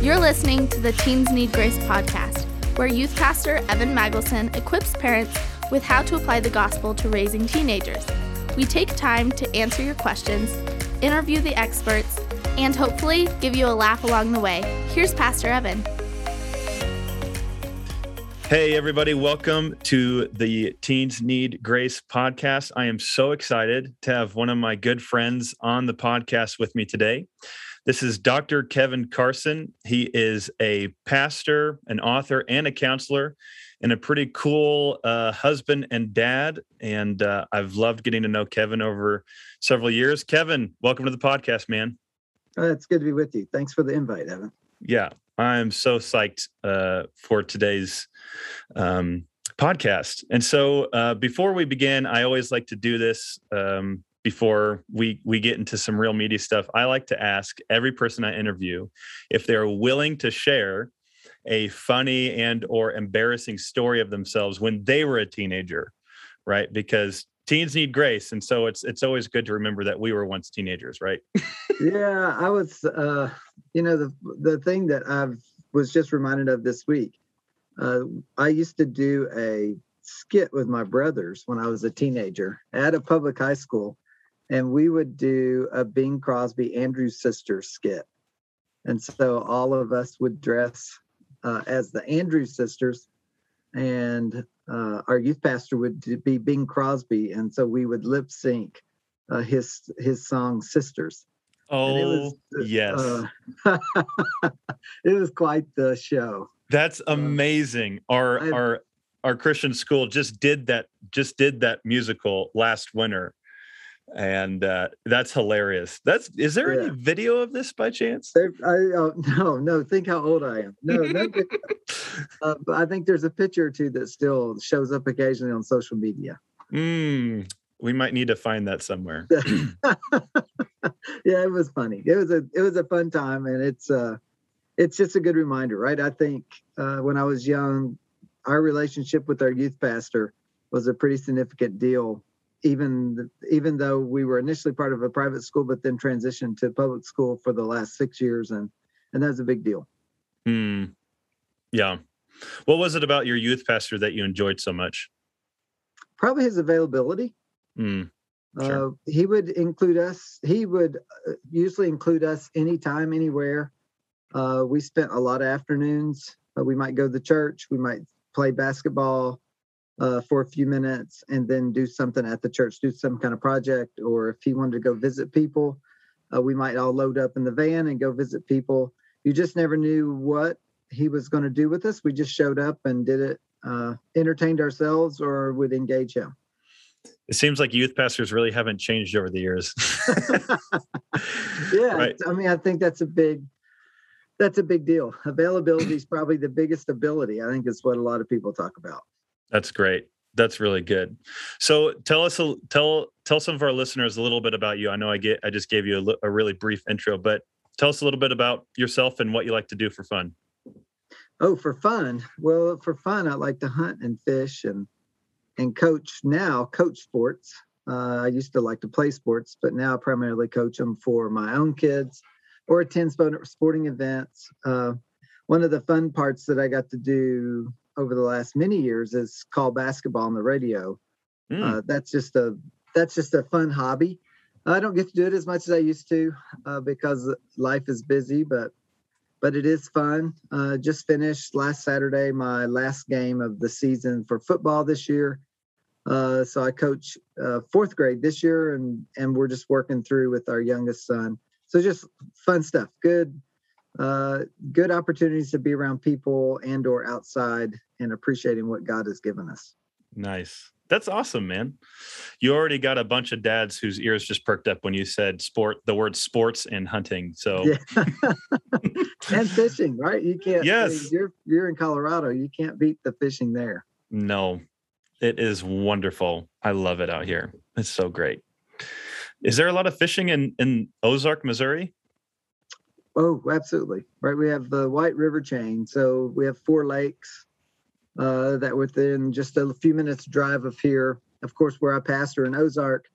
You're listening to the Teens Need Grace podcast, where youth pastor Evan Magelson equips parents with how to apply the gospel to raising teenagers. We take time to answer your questions, interview the experts, and hopefully give you a laugh along the way. Here's Pastor Evan. Hey, everybody, welcome to the Teens Need Grace podcast. I am so excited to have one of my good friends on the podcast with me today. This is Dr. Kevin Carson. He is a pastor, an author, and a counselor, and a pretty cool uh, husband and dad. And uh, I've loved getting to know Kevin over several years. Kevin, welcome to the podcast, man. Uh, it's good to be with you. Thanks for the invite, Evan. Yeah, I'm so psyched uh, for today's um, podcast. And so, uh, before we begin, I always like to do this um, before we we get into some real media stuff. I like to ask every person I interview if they're willing to share a funny and or embarrassing story of themselves when they were a teenager, right? Because teens need grace and so it's it's always good to remember that we were once teenagers right yeah i was uh you know the the thing that i've was just reminded of this week uh i used to do a skit with my brothers when i was a teenager at a public high school and we would do a bing crosby andrews sisters skit and so all of us would dress uh, as the andrews sisters and uh, our youth pastor would be Bing Crosby, and so we would lip sync uh, his his song "Sisters." Oh was, uh, yes, it was quite the show. That's amazing. our I, our our Christian school just did that just did that musical last winter, and uh, that's hilarious. That's is there yeah. any video of this by chance? There, I, uh, no, no. Think how old I am. No, no. uh, but I think there's a picture or two that still shows up occasionally on social media. Mm, we might need to find that somewhere. yeah, it was funny. It was a it was a fun time, and it's uh, it's just a good reminder, right? I think uh, when I was young, our relationship with our youth pastor was a pretty significant deal even even though we were initially part of a private school, but then transitioned to public school for the last six years, and and that's a big deal. Hmm. Yeah. What was it about your youth pastor that you enjoyed so much? Probably his availability. Hmm. Sure. Uh, he would include us. He would uh, usually include us anytime, anywhere. Uh, we spent a lot of afternoons. Uh, we might go to the church. We might play basketball uh, for a few minutes and then do something at the church, do some kind of project, or if he wanted to go visit people, uh, we might all load up in the van and go visit people. You just never knew what he was going to do with us. We just showed up and did it, uh, entertained ourselves, or would engage him. It seems like youth pastors really haven't changed over the years. yeah, right. I mean, I think that's a big that's a big deal. Availability is probably the biggest ability. I think is what a lot of people talk about. That's great. That's really good. So tell us, a, tell tell some of our listeners a little bit about you. I know I get I just gave you a, a really brief intro, but tell us a little bit about yourself and what you like to do for fun. Oh, for fun. Well, for fun, I like to hunt and fish and and coach now. Coach sports. Uh, I used to like to play sports, but now I primarily coach them for my own kids or attend sporting events. Uh, one of the fun parts that I got to do over the last many years is call basketball on the radio. Mm. Uh, that's just a that's just a fun hobby. I don't get to do it as much as I used to uh, because life is busy, but but it is fun. Uh, just finished last Saturday my last game of the season for football this year. Uh, so I coach uh, fourth grade this year, and and we're just working through with our youngest son. So just fun stuff. Good uh, good opportunities to be around people and or outside and appreciating what God has given us. Nice. That's awesome, man. You already got a bunch of dads whose ears just perked up when you said sport, the word sports and hunting. So yeah. and fishing, right? You can't yes. you're you're in Colorado. You can't beat the fishing there. No. It is wonderful. I love it out here. It's so great. Is there a lot of fishing in, in Ozark, Missouri? Oh, absolutely. Right. We have the White River chain. So we have four lakes uh, that within just a few minutes drive of here. Of course, where I pastor in Ozark,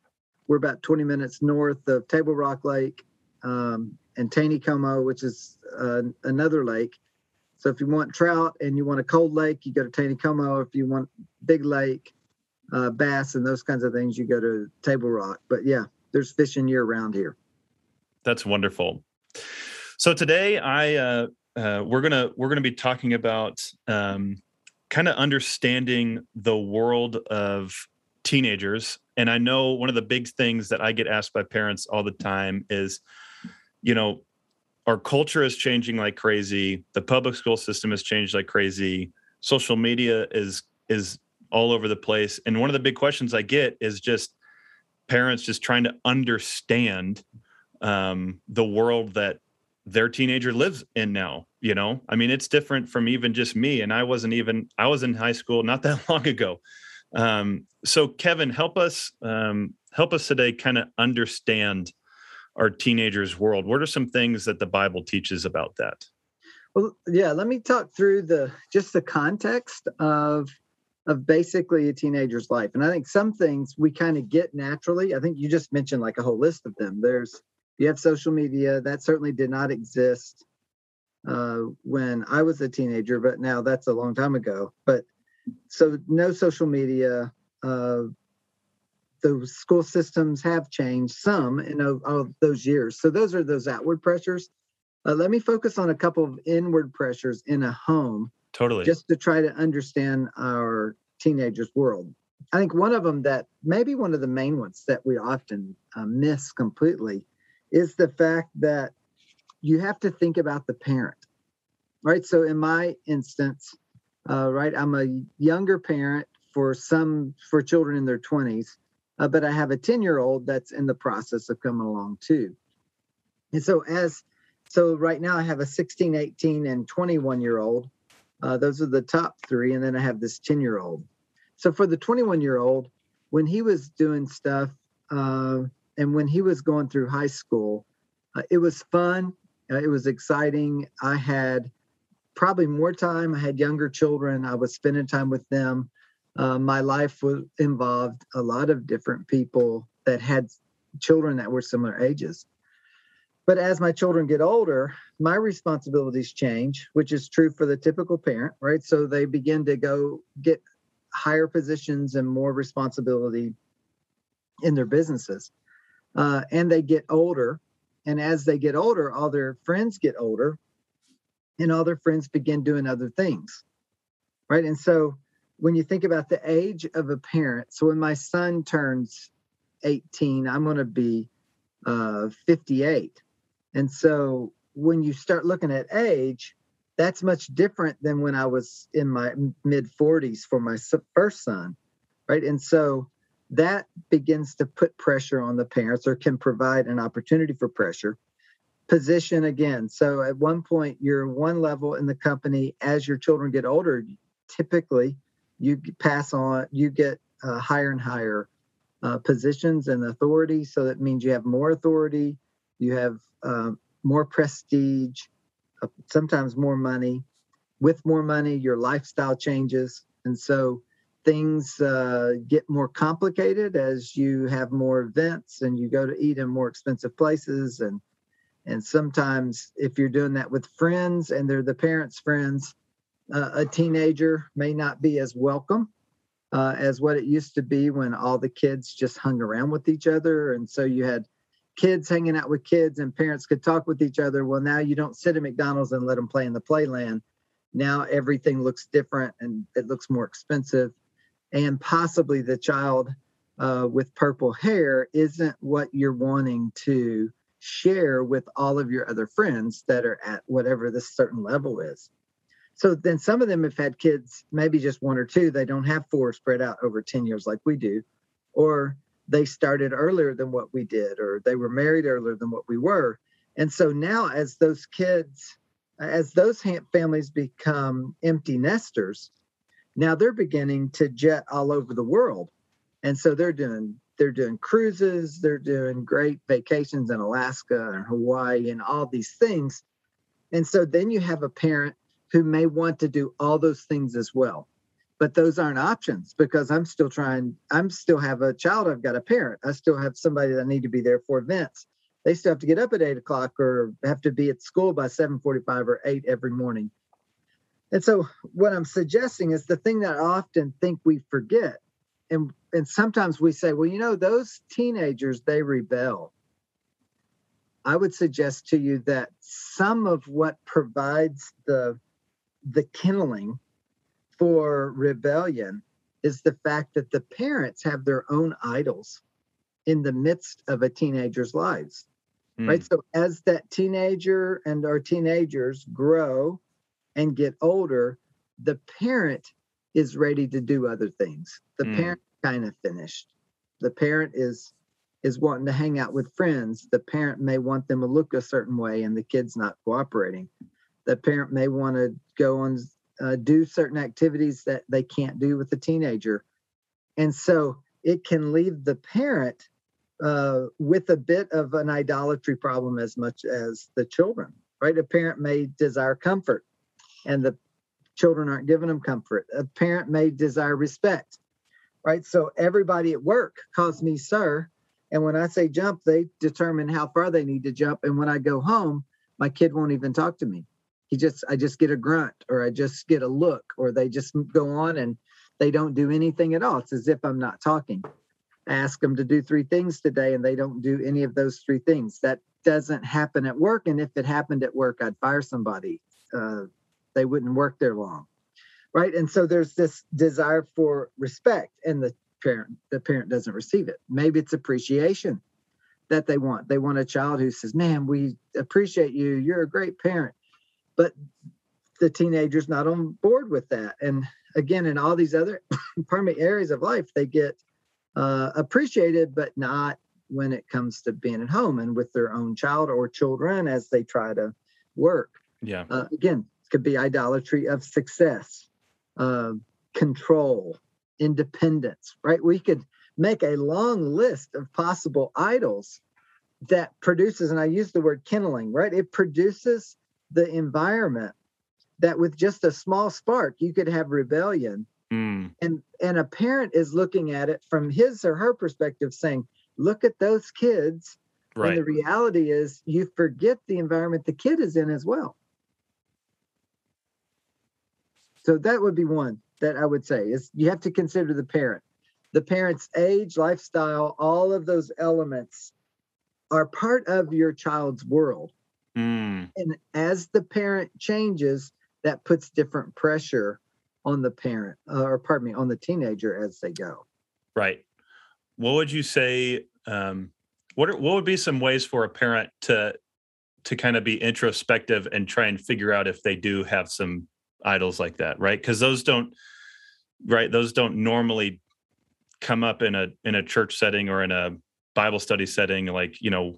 we're about 20 minutes north of Table Rock Lake um, and Taneycomo, which is uh, another lake. So if you want trout and you want a cold lake, you go to Taneycomo. If you want big lake, uh, bass and those kinds of things, you go to Table Rock. But yeah, there's fishing year round here. That's wonderful. So today, I uh, uh, we're gonna we're gonna be talking about um, kind of understanding the world of teenagers. And I know one of the big things that I get asked by parents all the time is, you know, our culture is changing like crazy. The public school system has changed like crazy. Social media is is all over the place. And one of the big questions I get is just parents just trying to understand um, the world that their teenager lives in now you know i mean it's different from even just me and i wasn't even i was in high school not that long ago um, so kevin help us um, help us today kind of understand our teenagers world what are some things that the bible teaches about that well yeah let me talk through the just the context of of basically a teenager's life. And I think some things we kind of get naturally. I think you just mentioned like a whole list of them. There's you have social media that certainly did not exist uh, when I was a teenager, but now that's a long time ago. But so no social media. Uh, the school systems have changed some in all those years. So those are those outward pressures. Uh, let me focus on a couple of inward pressures in a home Totally. Just to try to understand our teenagers' world. I think one of them that maybe one of the main ones that we often uh, miss completely is the fact that you have to think about the parent, right? So in my instance, uh, right, I'm a younger parent for some for children in their 20s, uh, but I have a 10 year old that's in the process of coming along too. And so as so right now I have a 16, 18, and 21 year old uh, those are the top three. And then I have this 10 year old. So for the 21 year old, when he was doing stuff uh, and when he was going through high school, uh, it was fun. Uh, it was exciting. I had probably more time. I had younger children. I was spending time with them. Uh, my life was involved a lot of different people that had children that were similar ages. But as my children get older, my responsibilities change, which is true for the typical parent, right? So they begin to go get higher positions and more responsibility in their businesses. Uh, and they get older. And as they get older, all their friends get older and all their friends begin doing other things, right? And so when you think about the age of a parent, so when my son turns 18, I'm going to be uh, 58 and so when you start looking at age, that's much different than when I was in my mid 40s for my first son, right? And so that begins to put pressure on the parents or can provide an opportunity for pressure. Position again. So at one point, you're one level in the company. As your children get older, typically you pass on, you get uh, higher and higher uh, positions and authority. So that means you have more authority, you have uh, more prestige, uh, sometimes more money. With more money, your lifestyle changes. And so things uh, get more complicated as you have more events and you go to eat in more expensive places. And, and sometimes, if you're doing that with friends and they're the parents' friends, uh, a teenager may not be as welcome uh, as what it used to be when all the kids just hung around with each other. And so you had kids hanging out with kids and parents could talk with each other. Well, now you don't sit at McDonald's and let them play in the playland. Now everything looks different and it looks more expensive. And possibly the child uh, with purple hair isn't what you're wanting to share with all of your other friends that are at whatever this certain level is. So then some of them have had kids, maybe just one or two. They don't have four spread out over 10 years like we do. Or they started earlier than what we did, or they were married earlier than what we were. And so now, as those kids, as those families become empty nesters, now they're beginning to jet all over the world. And so they're doing they're doing cruises, they're doing great vacations in Alaska and Hawaii and all these things. And so then you have a parent who may want to do all those things as well but those aren't options because i'm still trying i'm still have a child i've got a parent i still have somebody that I need to be there for events they still have to get up at eight o'clock or have to be at school by 7.45 or 8 every morning and so what i'm suggesting is the thing that i often think we forget and and sometimes we say well you know those teenagers they rebel i would suggest to you that some of what provides the the kindling for rebellion is the fact that the parents have their own idols in the midst of a teenager's lives mm. right so as that teenager and our teenagers grow and get older the parent is ready to do other things. The mm. parent kind of finished. The parent is is wanting to hang out with friends. The parent may want them to look a certain way and the kid's not cooperating. The parent may want to go on uh, do certain activities that they can't do with the teenager. And so it can leave the parent uh, with a bit of an idolatry problem as much as the children right? A parent may desire comfort and the children aren't giving them comfort. A parent may desire respect right? So everybody at work calls me sir and when i say jump they determine how far they need to jump and when i go home my kid won't even talk to me. He just i just get a grunt or i just get a look or they just go on and they don't do anything at all. It's as if i'm not talking. I ask them to do three things today and they don't do any of those three things. That doesn't happen at work and if it happened at work i'd fire somebody uh, they wouldn't work there long right? And so there's this desire for respect and the parent the parent doesn't receive it. Maybe it's appreciation that they want. They want a child who says man we appreciate you. You're a great parent. But the teenager's not on board with that. And again in all these other permanent areas of life they get uh, appreciated but not when it comes to being at home and with their own child or children as they try to work. Yeah. Uh, again it could be idolatry of success uh, control independence right? We could make a long list of possible idols that produces and i use the word kindling right? It produces the environment that with just a small spark you could have rebellion. Mm. and and a parent is looking at it from his or her perspective saying look at those kids. Right. and the reality is you forget the environment the kid is in as well so that would be one that i would say is you have to consider the parent the parent's age lifestyle all of those elements are part of your child's world Mm. And as the parent changes, that puts different pressure on the parent, uh, or pardon me, on the teenager as they go. Right. What would you say? Um, what are, what would be some ways for a parent to to kind of be introspective and try and figure out if they do have some idols like that, right? Because those don't, right? Those don't normally come up in a in a church setting or in a Bible study setting. Like you know,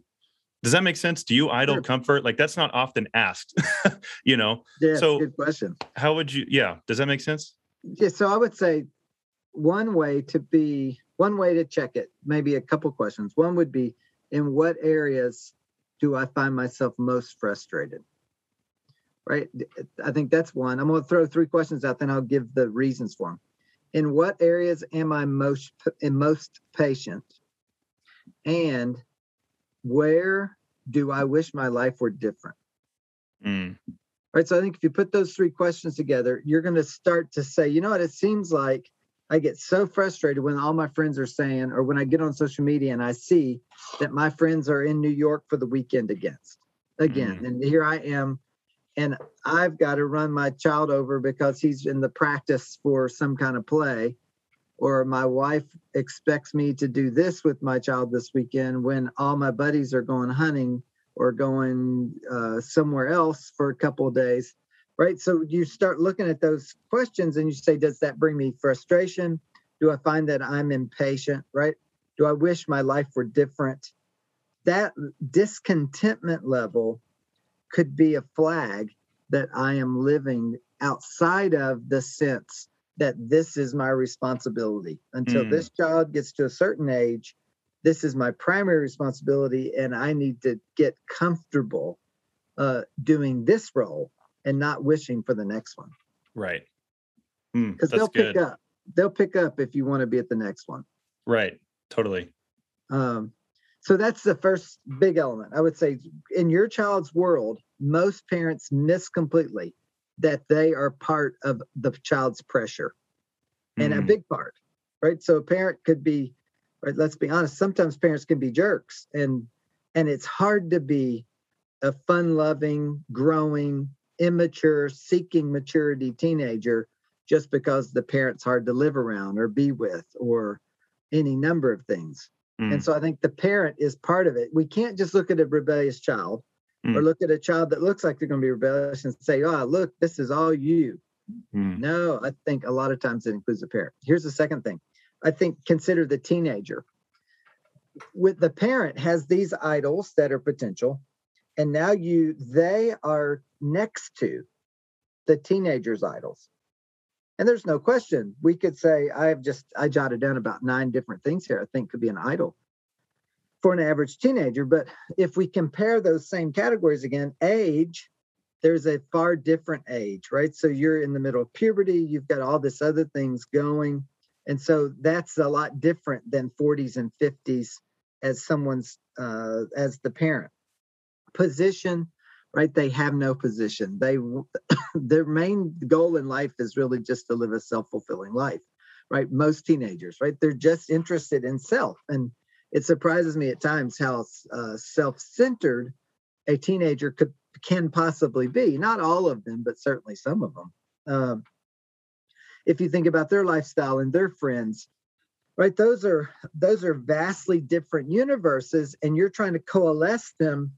does that make sense? Do you idol sure. comfort? Like that's not often asked, you know? Yeah, so good question. How would you, yeah. Does that make sense? Yeah. So I would say one way to be, one way to check it, maybe a couple questions. One would be in what areas do I find myself most frustrated? Right. I think that's one. I'm going to throw three questions out, then I'll give the reasons for them. In what areas am I most, in most patient? And where do I wish my life were different? Mm. Right. So I think if you put those three questions together, you're going to start to say, you know what, it seems like I get so frustrated when all my friends are saying, or when I get on social media and I see that my friends are in New York for the weekend against again. Mm. And here I am, and I've got to run my child over because he's in the practice for some kind of play. Or my wife expects me to do this with my child this weekend when all my buddies are going hunting or going uh, somewhere else for a couple of days right? So you start looking at those questions and you say does that bring me frustration? Do i find that i'm impatient? Right? Do i wish my life were different? That discontentment level could be a flag that i am living outside of the sense that this is my responsibility. Until mm. this child gets to a certain age this is my primary responsibility and i need to get comfortable uh, doing this role and not wishing for the next one. Right. Because mm, they'll good. pick up. They'll pick up if you want to be at the next one. Right. Totally. Um, so that's the first big element. I would say in your child's world, most parents miss completely that they are part of the child's pressure and mm. a big part, right? So a parent could be, right? Let's be honest. Sometimes parents can be jerks, and and it's hard to be a fun-loving, growing, immature, seeking maturity teenager just because the parent's hard to live around or be with or any number of things. Mm. And so I think the parent is part of it. We can't just look at a rebellious child mm. or look at a child that looks like they're going to be rebellious and say, oh, look, this is all you. Mm. No, I think a lot of times it includes the parent. Here's the second thing I think consider the teenager. With the parent has these idols that are potential, and now you they are next to the teenager's idols. And there's no question. We could say, I've just, I jotted down about nine different things here I think could be an idol for an average teenager. But if we compare those same categories again, age, there's a far different age, right? So you're in the middle of puberty, you've got all this other things going. And so that's a lot different than 40s and 50s as someone's, uh, as the parent. Position, right? They have no position. They their main goal in life is really just to live a self-fulfilling life, right? Most teenagers, right? They're just interested in self, and it surprises me at times how uh, self-centered a teenager could can possibly be. Not all of them, but certainly some of them. Um, if you think about their lifestyle and their friends, right? Those are those are vastly different universes, and you're trying to coalesce them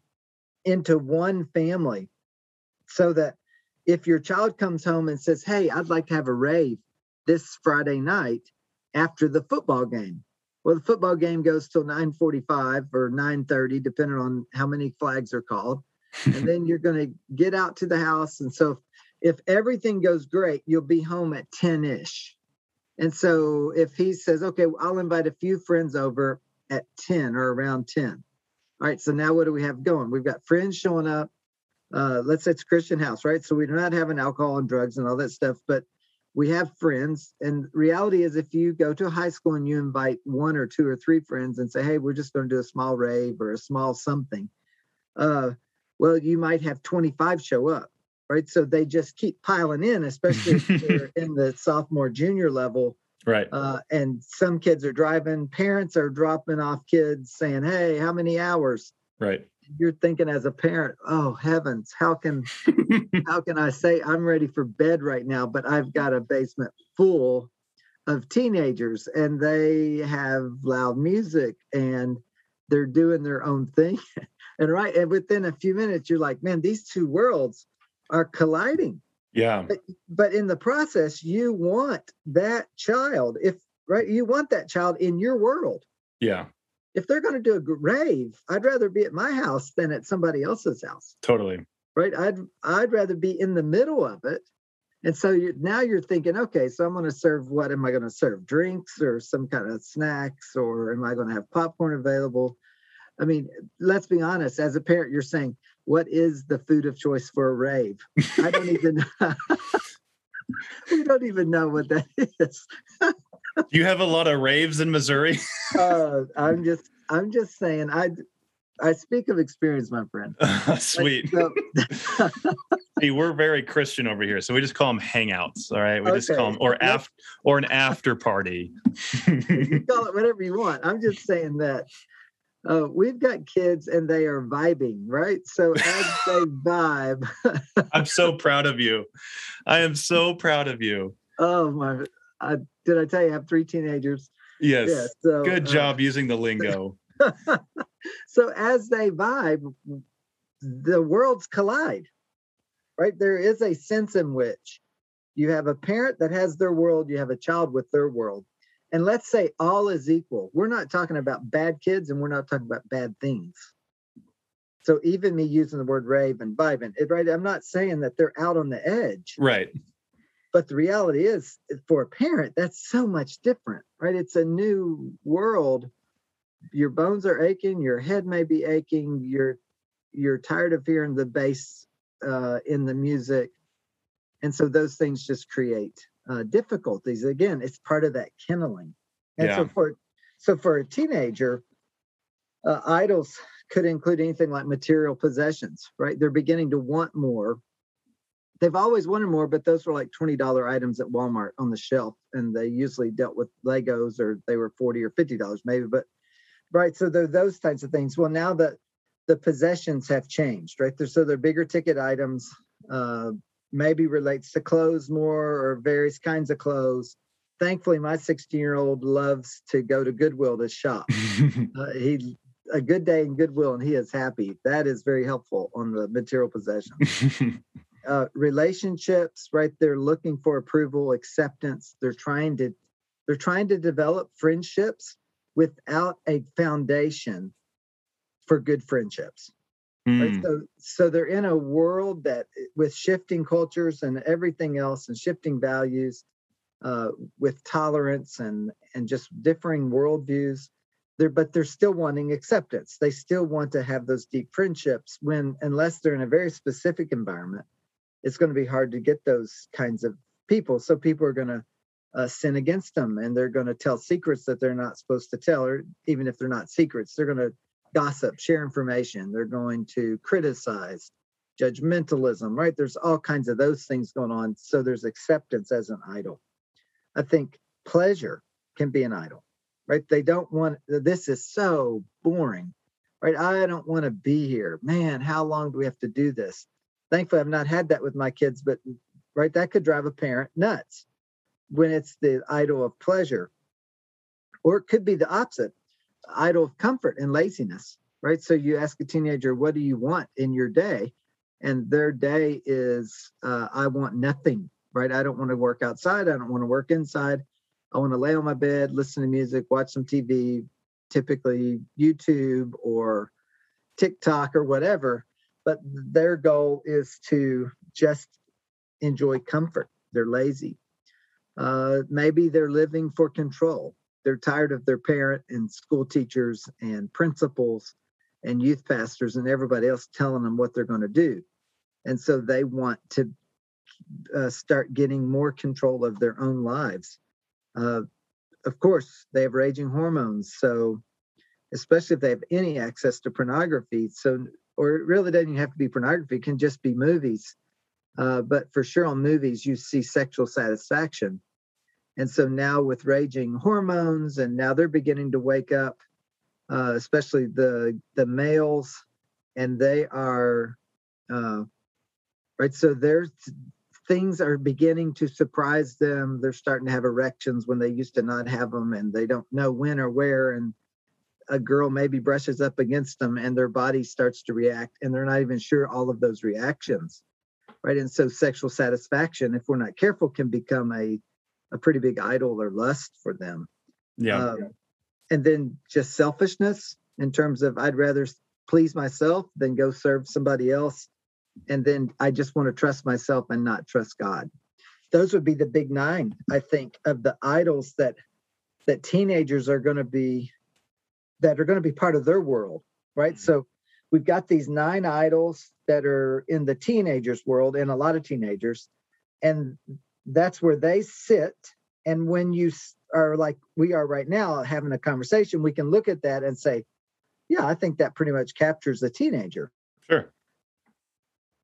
into one family so that if your child comes home and says, Hey, I'd like to have a rave this Friday night after the football game. Well, the football game goes till 9:45 or 9:30, depending on how many flags are called. and then you're going to get out to the house. And so if everything goes great, you'll be home at 10-ish. And so if he says, okay, I'll invite a few friends over at 10 or around 10. All right, so now what do we have going? We've got friends showing up. Uh, let's say it's Christian house, right? So we're not having alcohol and drugs and all that stuff, but we have friends. And reality is, if you go to a high school and you invite one or two or three friends and say, "Hey, we're just going to do a small rave or a small something," uh, well, you might have 25 show up, right? So they just keep piling in, especially if they're in the sophomore, junior level Right. Uh, and some kids are driving, parents are dropping off kids saying, Hey, how many hours? Right. You're thinking as a parent, oh heavens, how can how can I say I'm ready for bed right now, but I've got a basement full of teenagers and they have loud music and they're doing their own thing. and right, and within a few minutes, you're like, man, these two worlds are colliding yeah. But, but in the process, you want that child, if right, you want that child in your world. Yeah. If they're going to do a rave, I'd rather be at my house than at somebody else's house. Totally. Right. I'd I'd rather be in the middle of it. And so you now you're thinking, okay, so I'm going to serve what am I going to serve? Drinks or some kind of snacks, or am I going to have popcorn available? I mean, let's be honest. As a parent, you're saying, what is the food of choice for a rave? I don't even we don't even know what that is. you have a lot of raves in Missouri. uh, I'm just I'm just saying I I speak of experience, my friend. sweet. So, See, we're very Christian over here, so we just call them hangouts. All right, we okay. just call them or after or an after party. you call it whatever you want. I'm just saying that uh, we've got kids and they are vibing, right? So as they vibe. I'm so proud of you. I am so proud of you. Oh my! I, did I tell you I have three teenagers? Yes. Yeah, so, Good uh, job uh, using the lingo. so as they vibe, the worlds collide, right? There is a sense in which you have a parent that has their world, you have a child with their world and let's say all is equal. We're not talking about bad kids and we're not talking about bad things. So even me using the word rave and vibing, it, right? I'm not saying that they're out on the edge. Right. But the reality is for a parent, that's so much different, right? It's a new world. Your bones are aching, your head may be aching, you're you're tired of hearing the bass uh, in the music. And so those things just create uh, difficulties. Again, it's part of that kindling. And yeah. so for so for a teenager, uh, idols could include anything like material possessions, right? They're beginning to want more. They've always wanted more, but those were like $20 items at Walmart on the shelf. And they usually dealt with Legos or they were 40 or $50 maybe. But right. So they're those types of things. Well, now that the possessions have changed, right? They're, so they're bigger ticket items, uh, maybe relates to clothes more or various kinds of clothes. Thankfully, my 16 year old loves to go to Goodwill to shop. uh, he a good day in Goodwill and he is happy. That is very helpful on the material possession. uh, relationships, right? They're looking for approval, acceptance. They're trying to they're trying to develop friendships without a foundation for good friendships. Mm. Right? Hmm. So, so they're in a world that, with shifting cultures and everything else, and shifting values, uh, with tolerance and and just differing worldviews, they're but they're still wanting acceptance they still want to have those deep friendships when unless they're in a very specific environment it's going to be hard to get those kinds of people so people are going to uh, sin against them and they're going to tell secrets that they're not supposed to tell or even if they're not secrets they're going to gossip share information they're going to criticize judgmentalism right there's all kinds of those things going on so there's acceptance as an idol i think pleasure can be an idol right? They don't want this is so boring, right? I don't want to be here. Man, how long do we have to do this? Thankfully, I've not had that with my kids, but right, that could drive a parent nuts when it's the idol of pleasure. Or it could be the opposite, idol of comfort and laziness, right? So you ask a teenager, what do you want in your day? And their day is, uh, I want nothing, right? I don't want to work outside. I don't want to work inside. I want to lay on my bed, listen to music, watch some TV, typically YouTube or TikTok or whatever. But their goal is to just enjoy comfort. They're lazy. Uh, maybe they're living for control. They're tired of their parent and school teachers and principals and youth pastors and everybody else telling them what they're going to do. And so they want to uh, start getting more control of their own lives. Uh, of course, they have raging hormones. So, especially if they have any access to pornography. So, or it really doesn't have to be pornography, it can just be movies. Uh, but for sure, on movies, you see sexual satisfaction. And so now with raging hormones, and now they're beginning to wake up, uh, especially the the males, and they are uh, right. So they're things are beginning to surprise them. They're starting to have erections when they used to not have them, and they don't know when or where. And a girl maybe brushes up against them, and their body starts to react, and they're not even sure all of those reactions, right? And so, sexual satisfaction, if we're not careful, can become a a pretty big idol or lust for them. Yeah. Um, and then just selfishness in terms of I'd rather please myself than go serve somebody else and then I just want to trust myself and not trust God. Those would be the big nine, I think, of the idols that that teenagers are going to be that are going to be part of their world, right? Mm-hmm. So we've got these nine idols that are in the teenagers' world and a lot of teenagers, and that's where they sit. And when you are like we are right now having a conversation, we can look at that and say, yeah, I think that pretty much captures the teenager. Sure.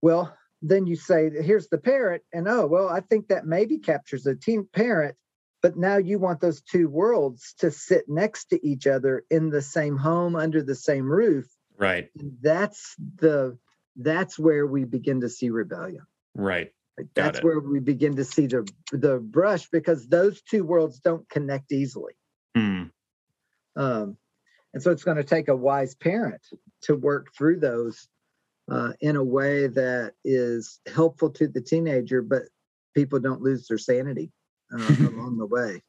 Well, then you say, here's the parent, and oh, well, I think that maybe captures a teen parent, but now you want those two worlds to sit next to each other in the same home under the same roof. Right. That's the that's where we begin to see rebellion. Right. That's where we begin to see the the brush because those two worlds don't connect easily. Hmm. Um, and so it's going to take a wise parent to work through those uh, in a way that is helpful to the teenager, but people don't lose their sanity uh, along the way.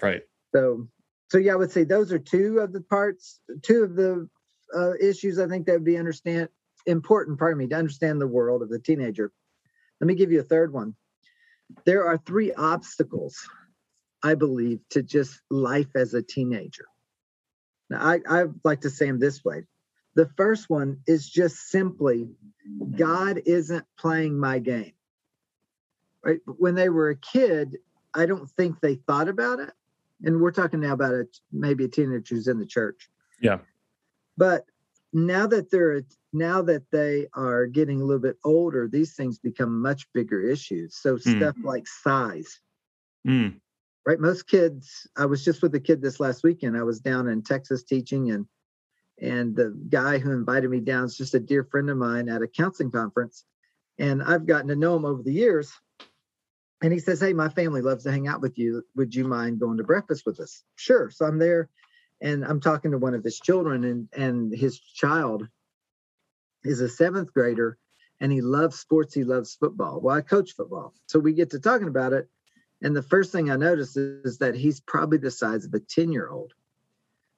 Right. So, so yeah, I would say those are two of the parts, two of the uh, issues I think that would be understand important. Pardon me, to understand the world of the teenager. Let me give you a third one. There are three obstacles, I believe, to just life as a teenager. Now, I, I like to say them this way the first one is just simply God isn't playing my game. Right? When they were a kid, I don't think they thought about it. And we're talking now about a, maybe a teenager who's in the church. Yeah. But now that they're now that they are getting a little bit older, these things become much bigger issues. So Mm. stuff like size, Mm. right? Most kids, I was just with a kid this last weekend. I was down in Texas teaching and and the guy who invited me down is just a dear friend of mine at a counseling conference. And I've gotten to know him over the years. And he says, Hey, my family loves to hang out with you. Would you mind going to breakfast with us? Sure. So I'm there and I'm talking to one of his children, and and his child is a seventh grader and he loves sports. He loves football. Well, I coach football. So we get to talking about it. And the first thing I noticed is that he's probably the size of a 10 year old.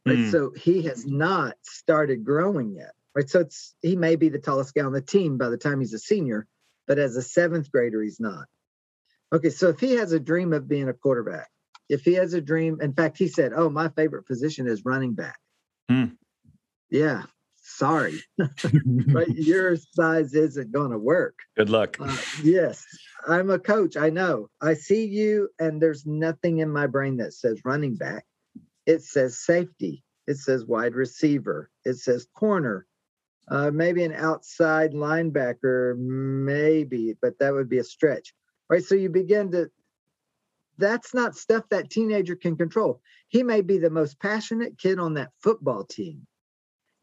Right. Mm. So he has not started growing yet. Right. So it's he may be the tallest guy on the team by the time he's a senior, but as a seventh grader, he's not. Okay. So if he has a dream of being a quarterback, if he has a dream, in fact, he said, Oh, my favorite position is running back. Hmm. Yeah. Sorry. but Your size isn't going to work. Good luck. Uh, yes, I'm a coach. I know. I see you, and there's nothing in my brain that says running back. It says safety. It says wide receiver. It says corner. Uh, maybe an outside linebacker, maybe, but that would be a stretch. Right. So you begin to, that's not stuff that teenager can control. He may be the most passionate kid on that football team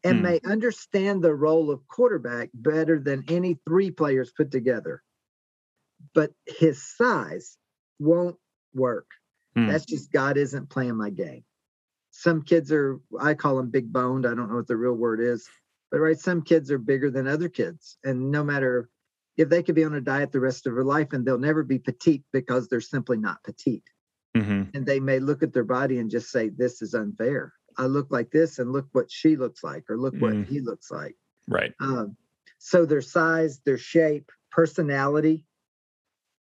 and Hmm. may understand the role of quarterback better than any three players put together. But his size won't work. Hmm. That's just God isn't playing my game. Some kids are, I call them big boned. I don't know what the real word is, but right, some kids are bigger than other kids. And no matter if they could be on a diet the rest of their life and they'll never be petite because they're simply not petite Mhm. and they may look at their body and just say this is unfair i look like this and look what she looks like or look what Mm. he looks like Right. um, so their size their shape personality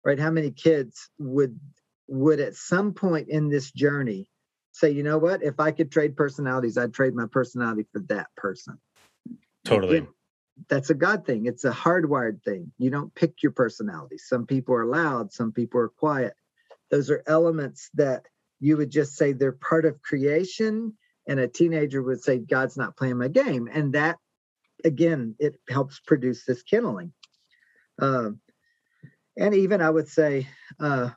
right how many kids would would at some point in this journey say you know what if i could trade personalities i'd trade my personality for that person Totally. Again, that's a God thing. It's a hardwired thing. You don't pick your personality. Some people are loud, some people are quiet. Those are elements that you would just say they're part of creation, and a teenager would say, God's not playing my game. And that, again, it helps produce this kindling. Um, and even I would say, uh,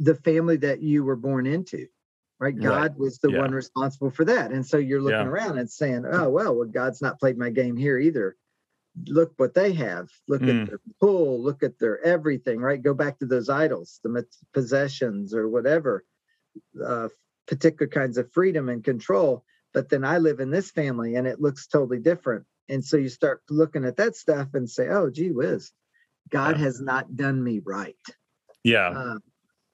the family that you were born into, right? Right. God was the Yeah. one responsible for that. And so you're looking Yeah. around and saying, oh, well, well, God's not played my game here either. Look what they have. Look Mm. at their pool. Look at their everything, right? Go back to those idols, the possessions or whatever, uh, particular kinds of freedom and control. But then I live in this family and it looks totally different. And so you start looking at that stuff and say, oh, gee whiz, God Yeah. has not done me right. Yeah. Uh,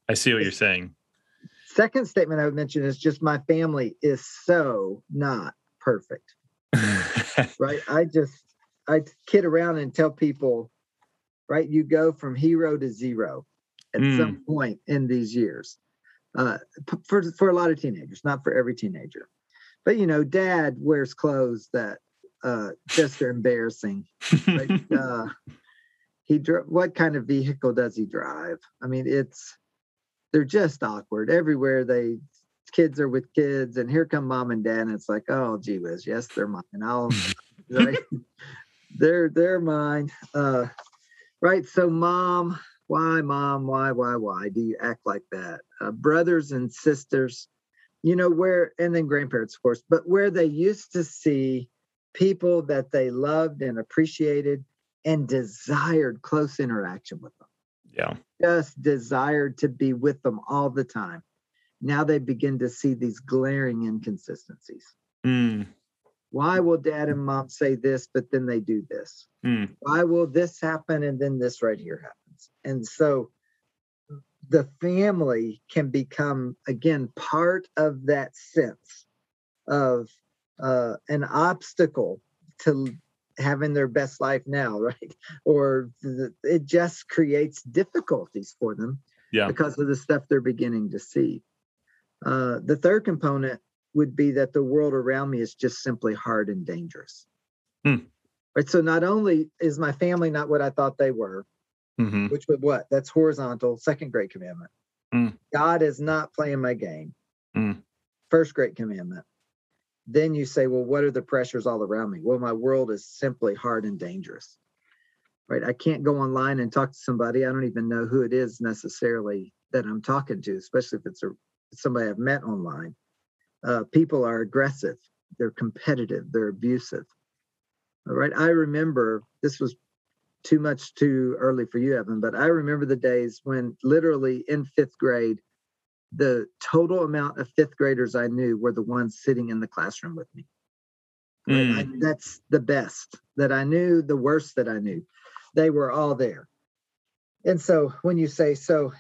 I see what you're saying. Second statement I would mention is just my family is so not perfect, right? I just I kid around and tell people, right? You go from hero to zero at Mm. some point in these years. Uh, for for a lot of teenagers, not for every teenager, but you know, dad wears clothes that uh, just are embarrassing. Right? uh, he dri- what kind of vehicle does he drive? I mean, it's they're just awkward everywhere. They kids are with kids, and here come mom and dad, and it's like, oh, gee whiz, yes, they're mine. I'll right, they're they're mine. Uh, right. So, mom, why, mom, why, why, why do you act like that? Uh, brothers and sisters, you know where, and then grandparents, of course, but where they used to see people that they loved and appreciated and desired close interaction with them yeah. Just desired to be with them all the time. Now they begin to see these glaring inconsistencies. Mm. Why will dad and mom say this, but then they do this? Mm. Why will this happen and then this right here happens? And so the family can become, again, part of that sense of uh, an obstacle to having their best life now, right? Or it just creates difficulties for them Yeah. because of the stuff they're beginning to see. Uh, the third component would be that the world around me is just simply hard and dangerous. Hmm. Right. So not only is my family not what I thought they were, hmm which would what? That's horizontal, second great commandment. Hmm. God is not playing my game. Hmm. First great commandment. Then you say, well, what are the pressures all around me? Well, my world is simply hard and dangerous. Right. I can't go online and talk to somebody. I don't even know who it is necessarily that I'm talking to, especially if it's a somebody I've met online. Uh, people are aggressive, they're competitive, they're abusive. All right. I remember this was too much too early for you, Evan, but I remember the days when literally in fifth grade, the total amount of fifth graders I knew were the ones sitting in the classroom with me. Mm. I, that's the best that I knew, the worst that I knew. They were all there. And so when you say, so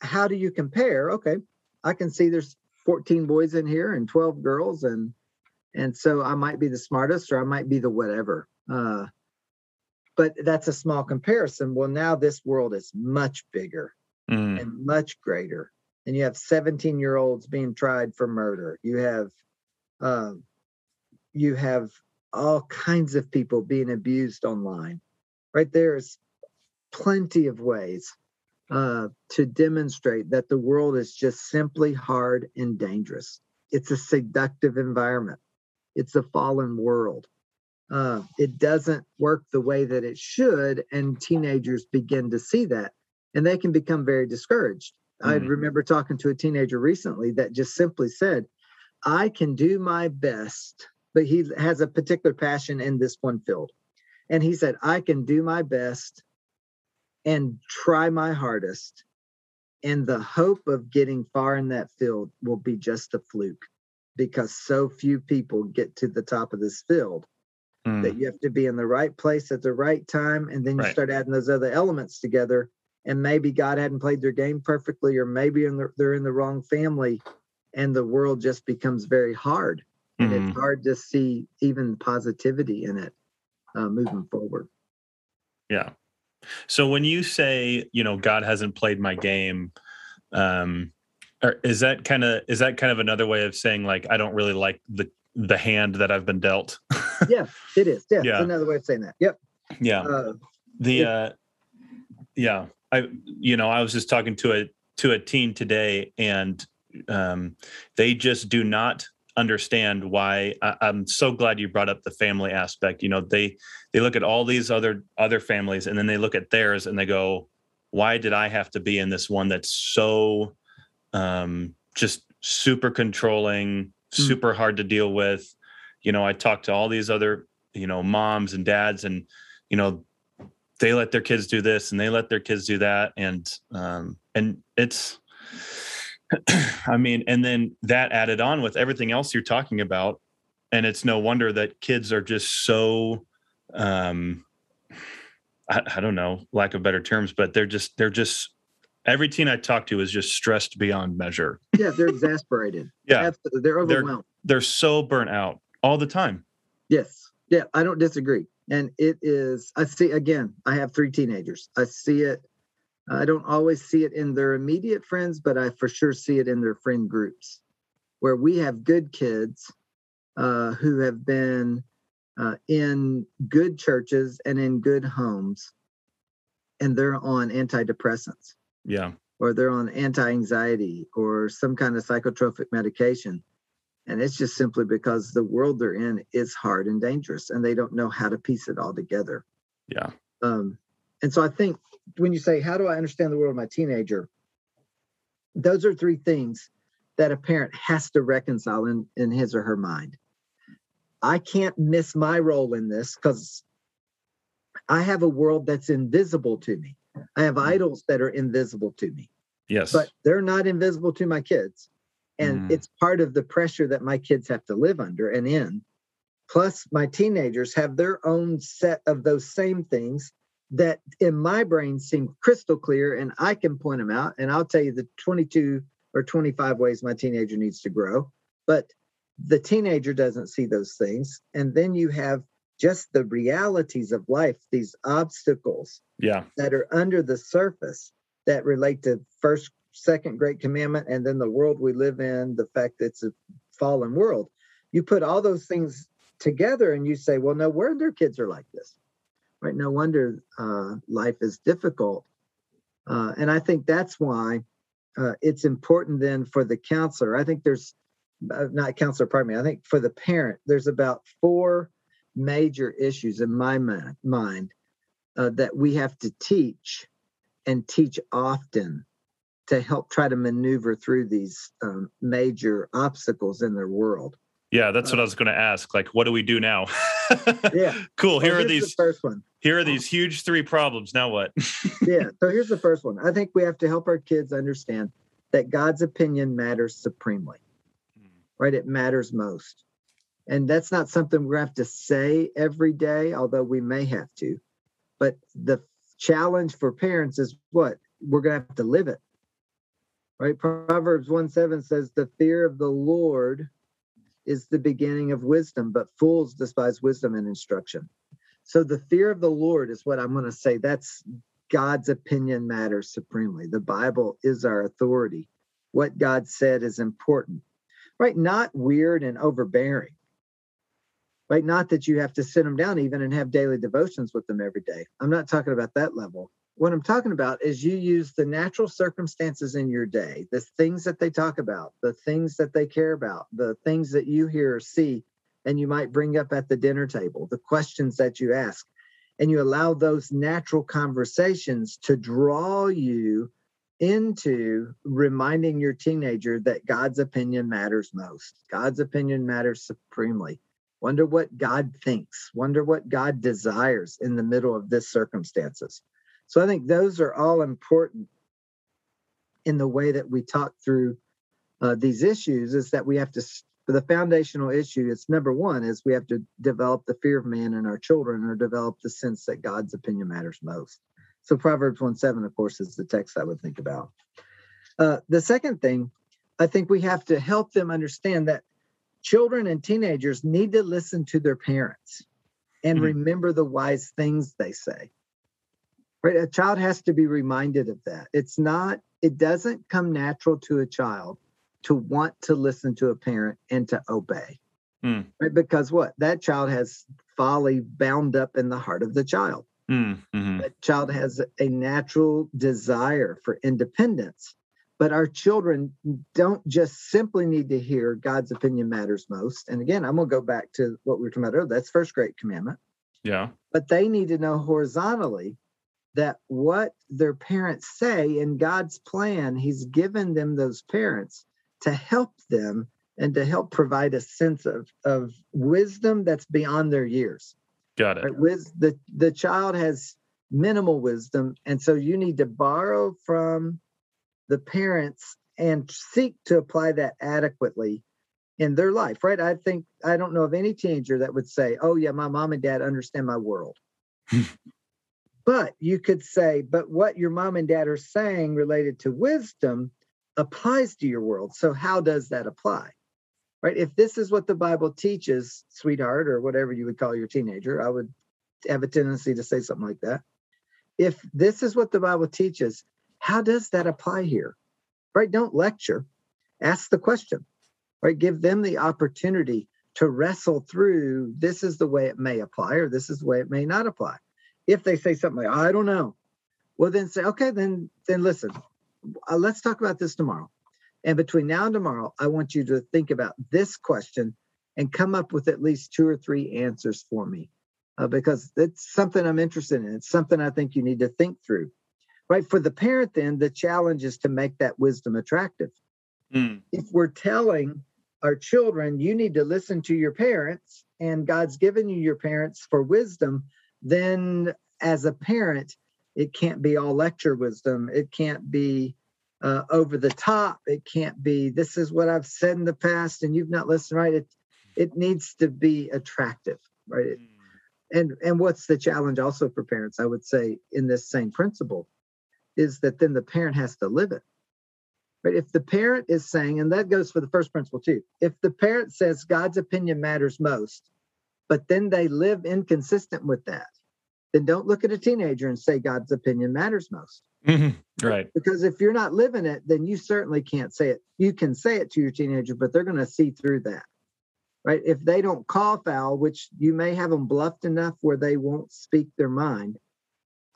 how do you compare? Okay, I can see there's 14 boys in here and 12 girls, and and so I might be the smartest or I might be the whatever. Uh, but that's a small comparison. Well, now this world is much bigger mm. and much greater and you have 17 year olds being tried for murder. You have uh, you have all kinds of people being abused online. Right there's plenty of ways uh, to demonstrate that the world is just simply hard and dangerous. It's a seductive environment. It's a fallen world. Uh, it doesn't work the way that it should and teenagers begin to see that and they can become very discouraged I mm. remember talking to a teenager recently that just simply said, I can do my best, but he has a particular passion in this one field. And he said, I can do my best and try my hardest. And the hope of getting far in that field will be just a fluke because so few people get to the top of this field mm. that you have to be in the right place at the right time. And then you right. start adding those other elements together and maybe God hadn't played their game perfectly, or maybe in the, they're in the wrong family, and the world just becomes very hard. And mm-hmm. it's hard to see even positivity in it uh, moving forward. Yeah. So when you say, you know, God hasn't played my game, um, or is that kind of is that kind of another way of saying like I don't really like the the hand that I've been dealt? yeah, it is. Yeah, yeah. another way of saying that. Yep. Yeah. Uh, the uh, yeah. I you know I was just talking to a to a teen today, and um, they just do not understand why I, am so glad you brought up the family aspect you know they they look at all these other other families and then they look at theirs and they go why did i have to be in this one that's so um just super controlling mm. super hard to deal with you know i talked to all these other you know moms and dads and you know they let their kids do this and they let their kids do that. And um and it's i mean and then that added on with everything else you're talking about. And it's no wonder that kids are just so um I, I don't know lack of better terms but they're just they're just every teen i talk to is just stressed beyond measure. Yeah they're exasperated. Yeah. Absolutely. they're overwhelmed. they're, they're so burnt out all the time. Yes. Yeah i don't disagree and it is i see again i have three teenagers. I see it i don't always see it in their immediate friends but i for sure see it in their friend groups where we have good kids uh, who have been uh, in good churches and in good homes and they're on antidepressants. Yeah. Or they're on anti-anxiety or some kind of psychotropic medication and it's just simply because the world they're in is hard and dangerous and they don't know how to piece it all together. Yeah. Um, and so i think when you say how do i understand the world of my teenager? Those are three things that a parent has to reconcile in, in his or her mind. I can't miss my role in this because i have a world that's invisible to me. I have mm. idols that are invisible to me. Yes. But they're not invisible to my kids and mm. it's part of the pressure that my kids have to live under and in. Plus my teenagers have their own set of those same things that in my brain seem crystal clear and i can point them out and i'll tell you the 22 or 25 ways my teenager needs to grow. But the teenager doesn't see those things and then you have just the realities of life these obstacles yeah. that are under the surface that relate to first second great commandment and then the world we live in the fact that it's a fallen world. You put all those things together and you say well no wonder kids are like this right? No wonder uh, life is difficult. Uh, and i think that's why uh, it's important then for the counselor. I think there's uh, not counselor, pardon me. I think for the parent, there's about four major issues in my mind uh, that we have to teach and teach often to help try to maneuver through these um, major obstacles in their world. Yeah, that's what I was going to ask. Like, what do we do now? yeah. Cool. Here well, are these the first one. Here are these huge three problems. Now what? yeah. So here's the first one. I think we have to help our kids understand that God's opinion matters supremely. Hmm. Right? It matters most. And that's not something we have to say every day, although we may have to. But the challenge for parents is what? We're going to have to live it. Right? Proverbs 1 7 says, The fear of the Lord is the beginning of wisdom, but fools despise wisdom and instruction. So the fear of the Lord is what I'm going to say. That's God's opinion matters supremely. The Bible is our authority. What God said is important, right? Not weird and overbearing, right? Not that you have to sit them down even and have daily devotions with them every day. I'm not talking about that level. What I'm talking about is you use the natural circumstances in your day, the things that they talk about, the things that they care about, the things that you hear or see, and you might bring up at the dinner table, the questions that you ask, and you allow those natural conversations to draw you into reminding your teenager that God's opinion matters most. God's opinion matters supremely. Wonder what God thinks. Wonder what God desires in the middle of this circumstances. So I think those are all important in the way that we talk through uh, these issues is that we have to for the foundational issue it's number one is we have to develop the fear of man in our children or develop the sense that god's opinion matters most. So proverbs 1 7 of course is the text i would think about. Uh, the second thing i think we have to help them understand that children and teenagers need to listen to their parents and mm-hmm. remember the wise things they say right? A child has to be reminded of that. It's not it doesn't come natural to a child to want to listen to a parent and to obey. Mm. right? Because what? That child has folly bound up in the heart of the child. Mm. hmm that child has a natural desire for independence. But our children don't just simply need to hear god's opinion matters most. And again i'm going to go back to what we were talking about earlier. That's first great commandment. Yeah. But they need to know horizontally that what their parents say in God's plan, He's given them those parents to help them and to help provide a sense of, of wisdom that's beyond their years. Got it. Right? With the, the child has minimal wisdom. And so you need to borrow from the parents and seek to apply that adequately in their life, right? I think I don't know of any teenager that would say, Oh, yeah, my mom and dad understand my world. But you could say, but what your mom and dad are saying related to wisdom applies to your world. So how does that apply? Right? If this is what the Bible teaches, sweetheart, or whatever you would call your teenager, I would have a tendency to say something like that. If this is what the Bible teaches, how does that apply here? Right? Don't lecture. Ask the question. Right? Give them the opportunity to wrestle through this is the way it may apply or this is the way it may not apply if they say something like i don't know well then say okay then then listen uh, let's talk about this tomorrow. And between now and tomorrow i want you to think about this question and come up with at least two or three answers for me uh, because it's something i'm interested in. It's something i think you need to think through right? For the parent then the challenge is to make that wisdom attractive. Mm. if we're telling our children you need to listen to your parents and god's given you your parents for wisdom then as a parent, it can't be all lecture wisdom. It can't be uh, over the top. It can't be, this is what I've said in the past and you've not listened, right? It, it needs to be attractive, right? It, hmm. and, and what's the challenge also for parents, I would say, in this same principle, is that then the parent has to live it. Right? If the parent is saying, and that goes for the first principle too, if the parent says God's opinion matters most, but then they live inconsistent with that, then don't look at a teenager and say God's opinion matters most. Mm-hmm. Right. Because if you're not living it, then you certainly can't say it. You can say it to your teenager, but they're going to see through that. Right. If they don't call foul, which you may have them bluffed enough where they won't speak their mind,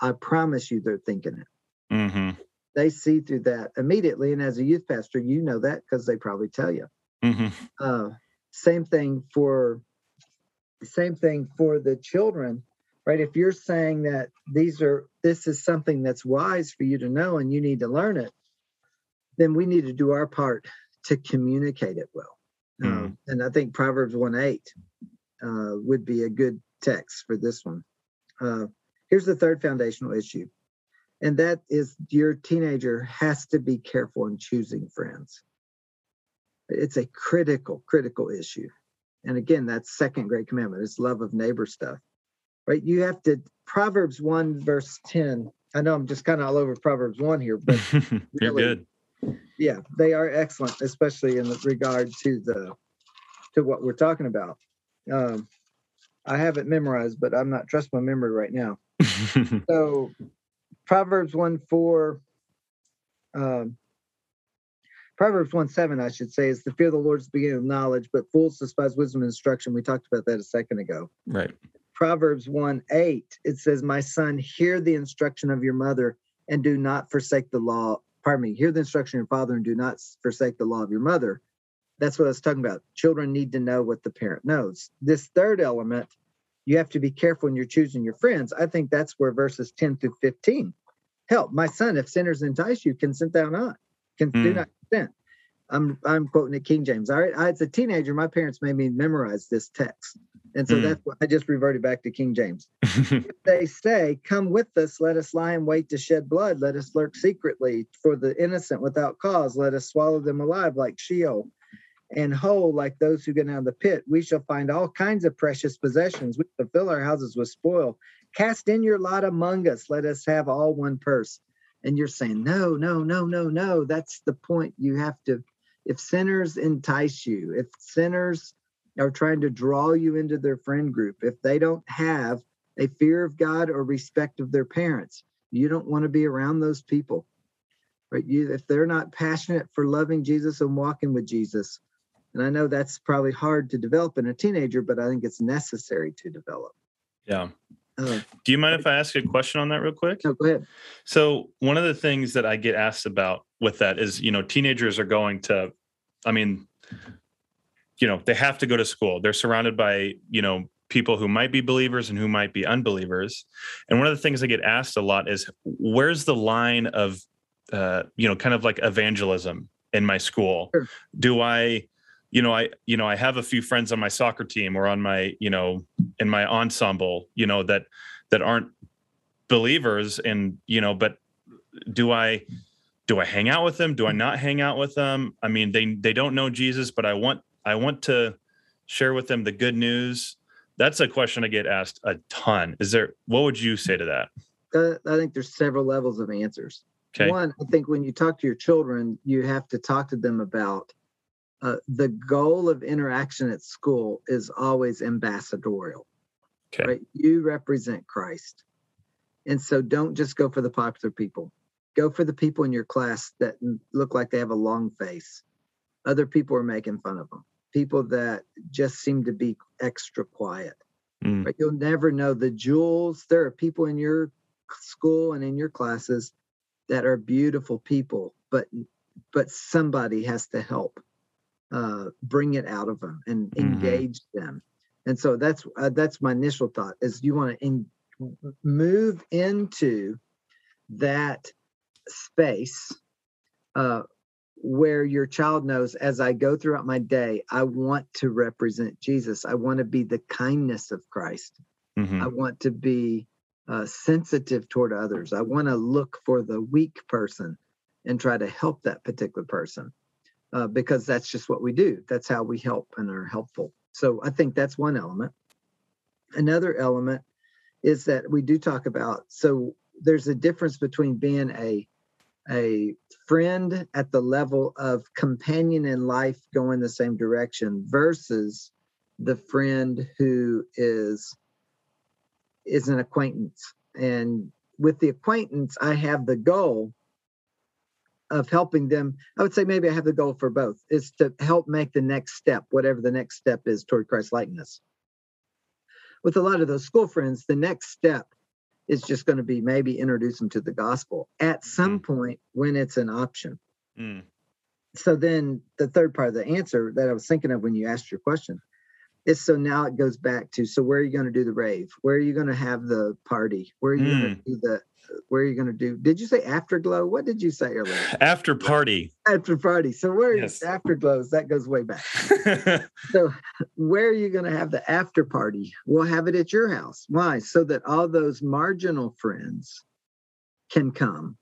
I promise you they're thinking it. Mm-hmm. They see through that immediately. And as a youth pastor, you know that because they probably tell you. Mm-hmm. Uh, same thing for same thing for the children, right? If you're saying that these are this is something that's wise for you to know and you need to learn it, then we need to do our part to communicate it well. Mm. Um, and I think Proverbs 1 8 uh, would be a good text for this one. Uh, here's the third foundational issue, and that is your teenager has to be careful in choosing friends. It's a critical, critical issue. And again, that's second great commandment. It's love of neighbor stuff, right? You have to, Proverbs 1, verse 10. I know I'm just kind of all over Proverbs 1 here, but You're really- good. yeah, they are excellent, especially in regard to the to what we're talking about. Um, I have it memorized, but I'm not trust my memory right now. So, Proverbs one four, um, Proverbs one seven, I should say, is the fear of the Lord is the beginning of knowledge, but fools despise wisdom and instruction. We talked about that a second ago. right. Proverbs 1 8, it says, My son, hear the instruction of your mother and do not forsake the law. Pardon me, hear the instruction of your father and do not forsake the law of your mother. That's what I was talking about. Children need to know what the parent knows. This third element, you have to be careful when you're choosing your friends. I think that's where verses 10 through 15 help. My son, if sinners entice you, consent thou not. Can do Mm. not consent. I'm I'm quoting it King James. All right. I, as a teenager, my parents made me memorize this text. And so Mm. that's why I just reverted back to King James. They say, Come with us, let us lie in wait to shed blood, let us lurk secretly for the innocent without cause, let us swallow them alive like Sheol, and whole like those who get out of the pit. We shall find all kinds of precious possessions. We shall fill our houses with spoil. Cast in your lot among us, let us have all one purse. And you're saying, No, no, no, no, no. That's the point. You have to, if sinners entice you, if sinners are trying to draw you into their friend group, if they don't have a fear of God or respect of their parents, you don't want to be around those people. Right? You if they're not passionate for loving Jesus and walking with Jesus, and I know that's probably hard to develop in a teenager, but I think it's necessary to develop. yeah. Uh, Do you mind if I ask a question on that real quick? no, go ahead. So one of the things that I get asked about with that is, you know, teenagers are going to, I mean, you know, they have to go to school. They're surrounded by, you know, people who might be believers and who might be unbelievers. And one of the things I get asked a lot is, where's the line of, uh, you know, kind of like evangelism in my school? Sure. Do I, you know, I, you know, I have a few friends on my soccer team or on my, you know, in my ensemble, you know, that that aren't believers and you know but do i do i hang out with them? Do i not hang out with them? I mean they they don't know jesus but i want i want to share with them the good news. That's a question i get asked a ton. Is there what would you say to that? Uh, I think there's several levels of answers. okay. One, I think when you talk to your children, you have to talk to them about uh, the goal of interaction at school is always ambassadorial. okay right? You represent Christ. And so don't just go for the popular people. Go for the people in your class that look like they have a long face. Other people are making fun of them. People that just seem to be extra quiet. Mm, Right? You'll never know the jewels. There are people in your school and in your classes that are beautiful people, but but somebody has to help uh, bring it out of them and Mhm. engage them. And so that's uh, that's my initial thought is you want to in, move into that space uh, where your child knows as I go throughout my day, I want to represent Jesus. I want to be the kindness of Christ. mhm, I want to be uh, sensitive toward others. I want to look for the weak person and try to help that particular person uh, because that's just what we do. That's how we help and are helpful. So I think that's one element. Another element is that we do talk about. So there's a difference between being a a friend at the level of companion in life going the same direction versus the friend who is is an acquaintance and with the acquaintance i have the goal of helping them i would say maybe i have the goal for both is to help make the next step whatever the next step is toward christ likeness with a lot of those school friends the next step is just going to be maybe introduce them to the gospel at some point when it's an option mm, so then the third part of the answer that I was thinking of when you asked your question is so now it goes back to so where are you going to do the rave? Where are you going to have the party? Where are you mm. going to do the where are you going to do? Did you say afterglow? What did you say earlier? After party. After party. So where yes. afterglows? That goes way back. so where are you going to have the after party? We'll have it at your house. Why? So that all those marginal friends can come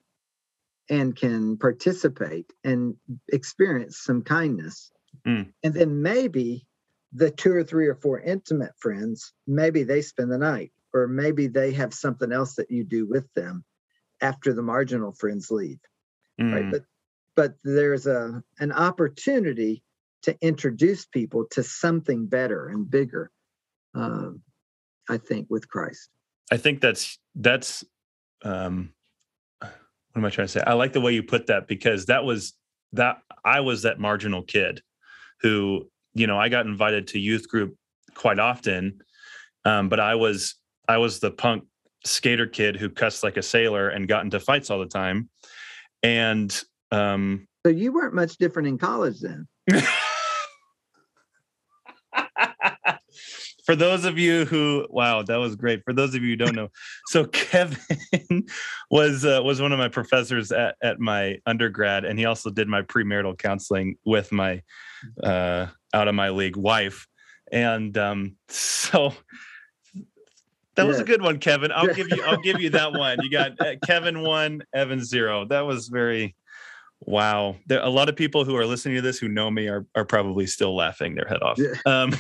and can participate and experience some kindness. Mm. And then maybe the two or three or four intimate friends, maybe they spend the night or maybe they have something else that you do with them after the marginal friends leave mm. right but but there's a an opportunity to introduce people to something better and bigger um, i think with christ. I think that's that's um what am i trying to say? I like the way you put that because that was that i was that marginal kid who you know i got invited to youth group quite often um, but i was I was the punk skater kid who cussed like a sailor and got into fights all the time. And um, so you weren't much different in college then. For those of you who, wow, that was great. For those of you who don't know, so Kevin was uh, was one of my professors at, at my undergrad, and he also did my premarital counseling with my uh, out of my league wife. And um, so that yeah. was a good one, Kevin. I'll give you. I'll give you that one. You got uh, Kevin one, Evan zero. That was very. Wow, there a lot of people who are listening to this who know me are are probably still laughing their head off. Yeah. Um,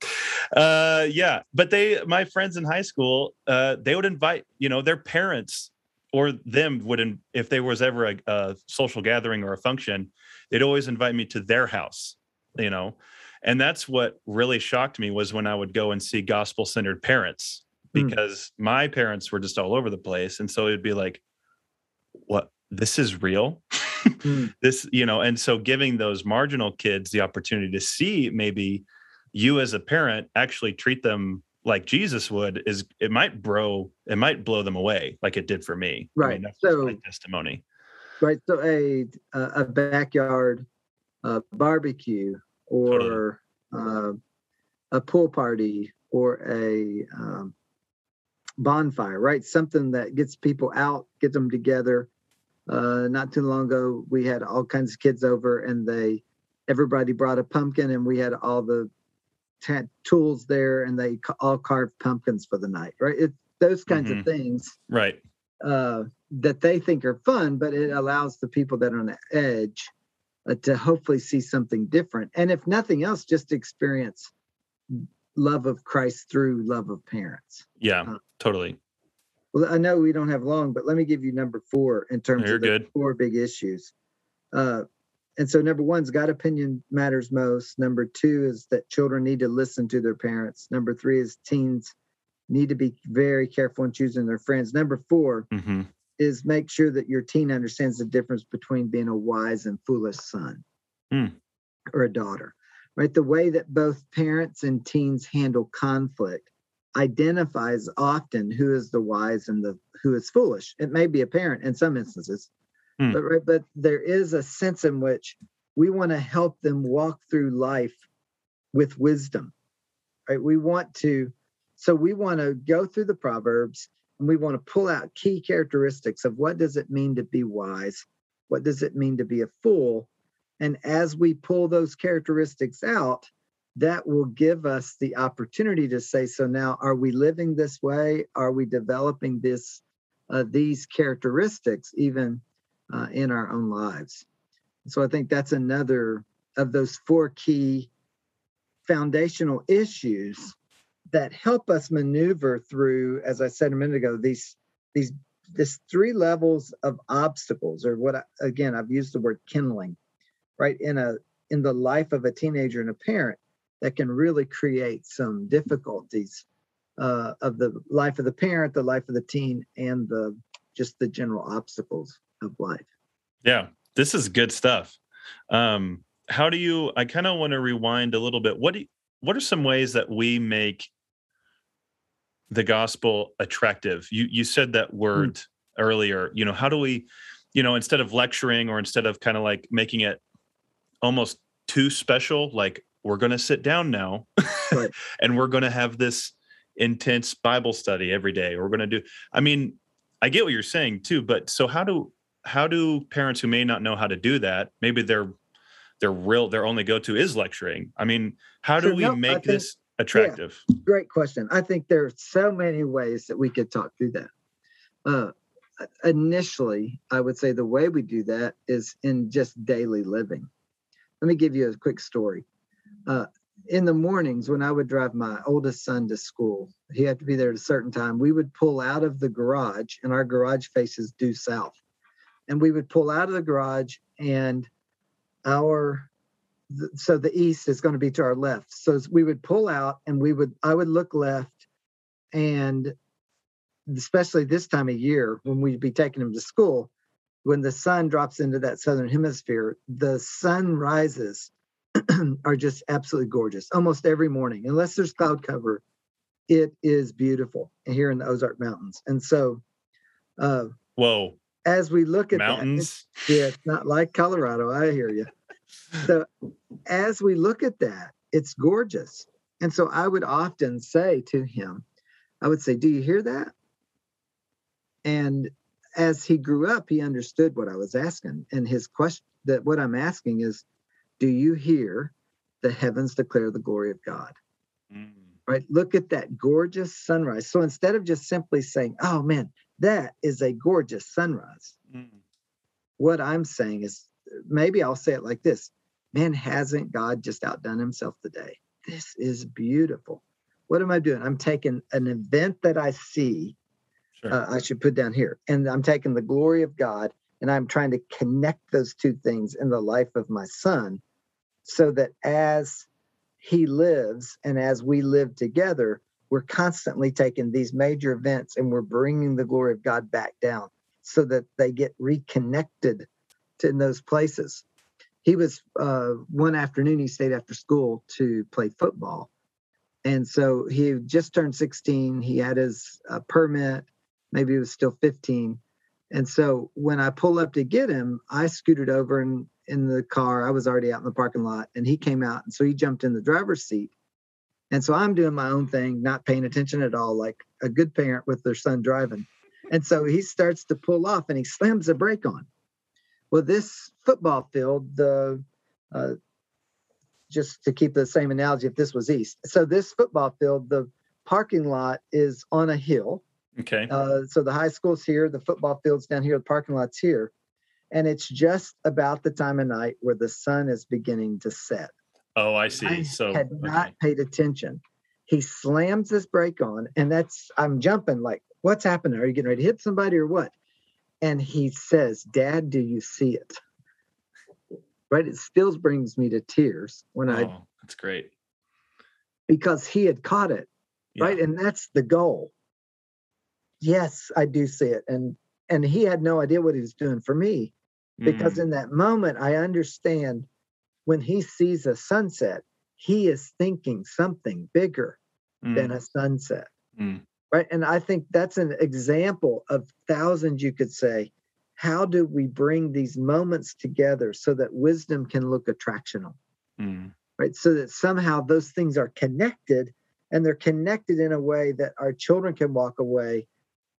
uh, yeah, but they, my friends in high school, uh, they would invite, you know, their parents or them would, if there was ever a, a social gathering or a function, they'd always invite me to their house, you know, and that's what really shocked me was when I would go and see gospel centered parents. Because mm. my parents were just all over the place. And so it'd be like, what? This is real. mm. This, you know, and so giving those marginal kids the opportunity to see maybe you as a parent actually treat them like Jesus would is it might bro it might blow them away like it did for me. Right. I mean, so testimony. Right. So a a backyard uh, barbecue or totally. uh, a pool party or a um, bonfire, right? Something that gets people out, get them together. Uh, not too long ago, we had all kinds of kids over, and they everybody brought a pumpkin, and we had all the t- tools there, and they ca- all carved pumpkins for the night, right? It, those kinds mm-hmm. of things, right? Uh, that they think are fun, but it allows the people that are on the edge uh, to hopefully see something different, and if nothing else, just experience love of Christ through love of parents. Yeah, uh, totally. Well, I know we don't have long, but let me give you number four in terms You're of the good. four big issues. Uh, and so, number one is God opinion matters most. Number two is that children need to listen to their parents. Number three is teens need to be very careful in choosing their friends. Number 4 mm-hmm. is make sure that your teen understands the difference between being a wise and foolish son mm. or a daughter right? The way that both parents and teens handle conflict identifies often who is the wise and the who is foolish. It may be apparent in some instances, hmm. but right, but there is a sense in which we want to help them walk through life with wisdom. Right? We want to so we want to go through the proverbs and we want to pull out key characteristics of what does it mean to be wise? What does it mean to be a fool? And as we pull those characteristics out, that will give us the opportunity to say, so now are we living this way? Are we developing this uh, these characteristics even uh, in our own lives? So I think that's another of those four key foundational issues that help us maneuver through, as I said a minute ago, these these this three levels of obstacles, or what I, again I've used the word kindling right in a in the life of a teenager and a parent that can really create some difficulties uh, of the life of the parent, the life of the teen, and the just the general obstacles of life. Yeah, this is good stuff. Um, how do you? I kind of want to rewind a little bit. What do? You, what are some ways that we make the gospel attractive? You you said that word mm. earlier. You know, how do we? You know, instead of lecturing or instead of kind of like making it almost too special. Like we're going to sit down now Right. and we're going to have this intense Bible study every day. We're going to do, I mean, I get what you're saying too, but so how do, how do parents who may not know how to do that, maybe their, their real, their only go-to is lecturing. I mean, how do we No, make think- this attractive? Great question. I think there are so many ways that we could talk through that. Uh, initially, I would say the way we do that is in just daily living. Let me give you a quick story. Uh, in the mornings, when I would drive my oldest son to school, he had to be there at a certain time. We would pull out of the garage, and our garage faces due south. And we would pull out of the garage, and our so the east is going to be to our left. So we would pull out, and we would I would look left, and especially this time of year when we'd be taking him to school, when the sun drops into that southern hemisphere, the sunrises are just absolutely gorgeous almost every morning, unless there's cloud cover. It is beautiful here in the Ozark Mountains, and so uh, Whoa, as we look at that, mountains. yeah, it's not like Colorado. I hear you. So as we look at that, it's gorgeous. And so I would often say to him, I would say, Do you hear that? And as he grew up, he understood what I was asking. And his question that what I'm asking is, Do you hear the heavens declare the glory of God? Mm. Right? Look at that gorgeous sunrise. So instead of just simply saying, Oh man, that is a gorgeous sunrise Mm. what I'm saying is maybe I'll say it like this Man, hasn't God just outdone himself today? This is beautiful. What am I doing? I'm taking an event that I see, Sure. uh, I should put down here, and I'm taking the glory of God and I'm trying to connect those two things in the life of my son so that as he lives and as we live together, we're constantly taking these major events and we're bringing the glory of God back down so that they get reconnected to in those places. He was uh, one afternoon, he stayed after school to play football. And so he just turned 16. He had his uh, permit, maybe he was still 15. And so when I pull up to get him, I scooted over and in the car. I was already out in the parking lot and he came out. And so he jumped in the driver's seat. And so I'm doing my own thing, not paying attention at all, like a good parent with their son driving. And so he starts to pull off and he slams the brake on. Well, this football field, the uh, just to keep the same analogy, if this was east, so this football field, the parking lot is on a hill. Okay. Uh, so the high school's here, the football field's down here, the parking lot's here, and it's just about the time of night where the sun is beginning to set. oh, I see. I so had not okay. paid attention. He slams his brake on, and that's I'm jumping like, what's happening? Are you getting ready to hit somebody or what? And he says, Dad, do you see it? Right? It still brings me to tears when I oh, that's great. because he had caught it. Yeah. Right. And that's the goal. Yes, I do see it. And and he had no idea what he was doing for me because Mm. in that moment I understand when he sees a sunset, he is thinking something bigger than Mm. a sunset. Mm. Right. And I think that's an example of thousands, you could say. How do we bring these moments together so that wisdom can look attractional? Mm. Right. So that somehow those things are connected and they're connected in a way that our children can walk away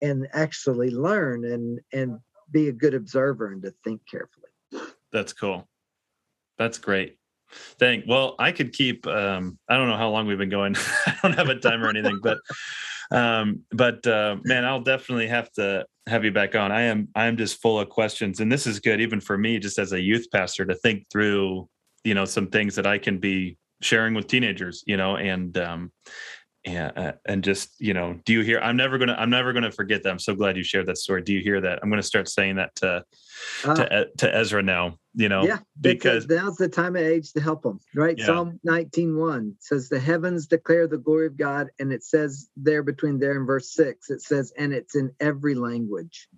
and actually learn and and be a good observer and to think carefully. That's cool. That's great. Thank. Well, I could keep. Um, I don't know how long we've been going. I don't have a time or anything, but um, but uh, man, I'll definitely have to have you back on. I am I am just full of questions, and this is good even for me, just as a youth pastor, to think through, you know, some things that I can be sharing with teenagers, you know, and um, and uh, and just you know, do you hear? I'm never gonna I'm never gonna forget that. I'm so glad you shared that story. Do you hear that? I'm gonna start saying that to Uh, to E- to Ezra now. You know, yeah, because because now's the time of age to help them, right? Yeah. Psalm 19:1 says, "The heavens declare the glory of God," and it says there between there and verse six, it says, "And it's in every language."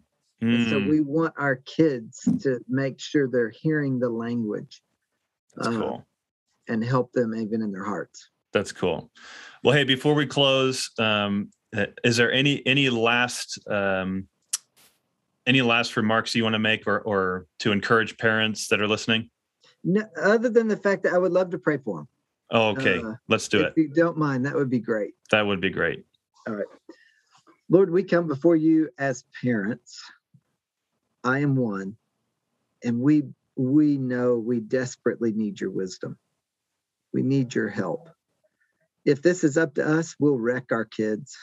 And so Mm, we want our kids to make sure they're hearing the language that's uh, cool. and help them even in their hearts. That's cool. Well, hey, before we close, um, is there any any last um, any last remarks you want to make, or or to encourage parents that are listening? No, other than the fact that I would love to pray for them. Oh, okay. Uh, Let's do if it. you don't mind, that would be great. That would be great. All right. Lord, we come before you as parents. I am one, and we we know we desperately need your wisdom. We need your help. If this is up to us, we'll wreck our kids.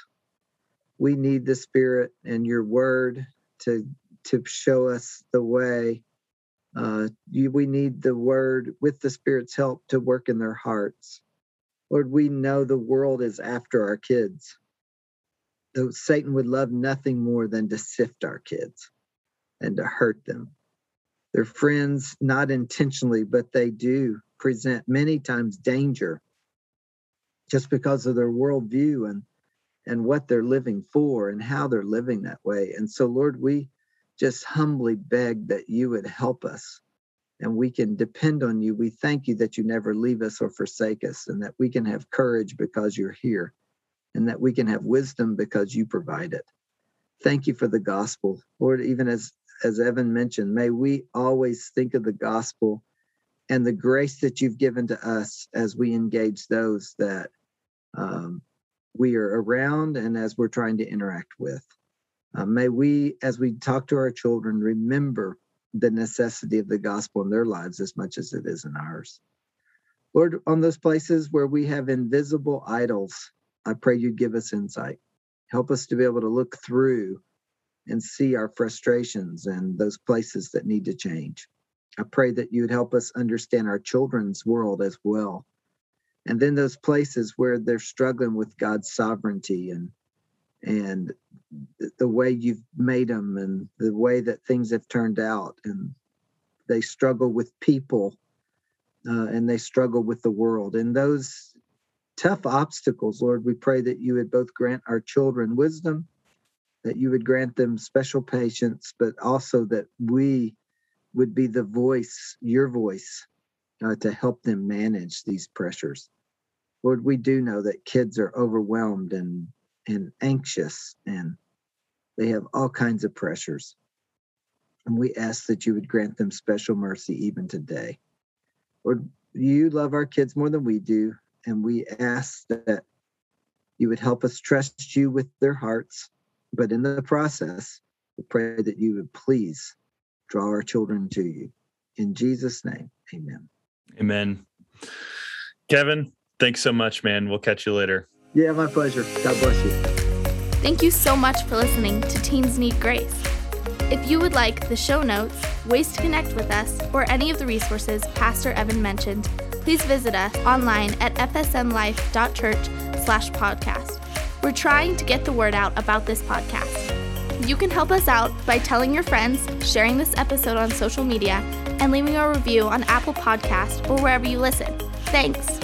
We need the spirit and your word to to show us the way. Uh, you, we need the word with the spirit's help to work in their hearts. Lord, we know the world is after our kids though Satan would love nothing more than to sift our kids and to hurt them. Their friends, not intentionally, but they do present many times danger just because of their worldview and and what they're living for and how they're living that way. And so, Lord, we just humbly beg that you would help us and we can depend on you. We thank you that you never leave us or forsake us and that we can have courage because you're here and that we can have wisdom because you provide it. Thank you for the gospel. Lord, even as as Evan mentioned, may we always think of the gospel and the grace that you've given to us as we engage those that um, we are around and as we're trying to interact with. Uh, may we, as we talk to our children, remember the necessity of the gospel in their lives as much as it is in ours. Lord, on those places where we have invisible idols I pray you'd give us insight. Help us to be able to look through and see our frustrations and those places that need to change. I pray that you would help us understand our children's world as well. And then those places where they're struggling with God's sovereignty and and the way you've made them and the way that things have turned out and they struggle with people uh, and they struggle with the world and those tough obstacles, Lord, we pray that you would both grant our children wisdom, that you would grant them special patience, but also that we would be the voice, your voice, uh, to help them manage these pressures. Lord, we do know that kids are overwhelmed and and anxious and they have all kinds of pressures. And we ask that you would grant them special mercy even today. Lord, you love our kids more than we do and we ask that you would help us trust you with their hearts. But in the process, we pray that you would please draw our children to you. In Jesus' name, amen. Amen. Kevin, thanks so much, man. We'll catch you later. Yeah, my pleasure. God bless you. Thank you so much for listening to Teens Need Grace. If you would like the show notes, ways to connect with us, or any of the resources Pastor Evan mentioned, please visit us online at fsmlife.church slash podcast. We're trying to get the word out about this podcast. You can help us out by telling your friends, sharing this episode on social media, and leaving a review on Apple Podcast or wherever you listen. Thanks.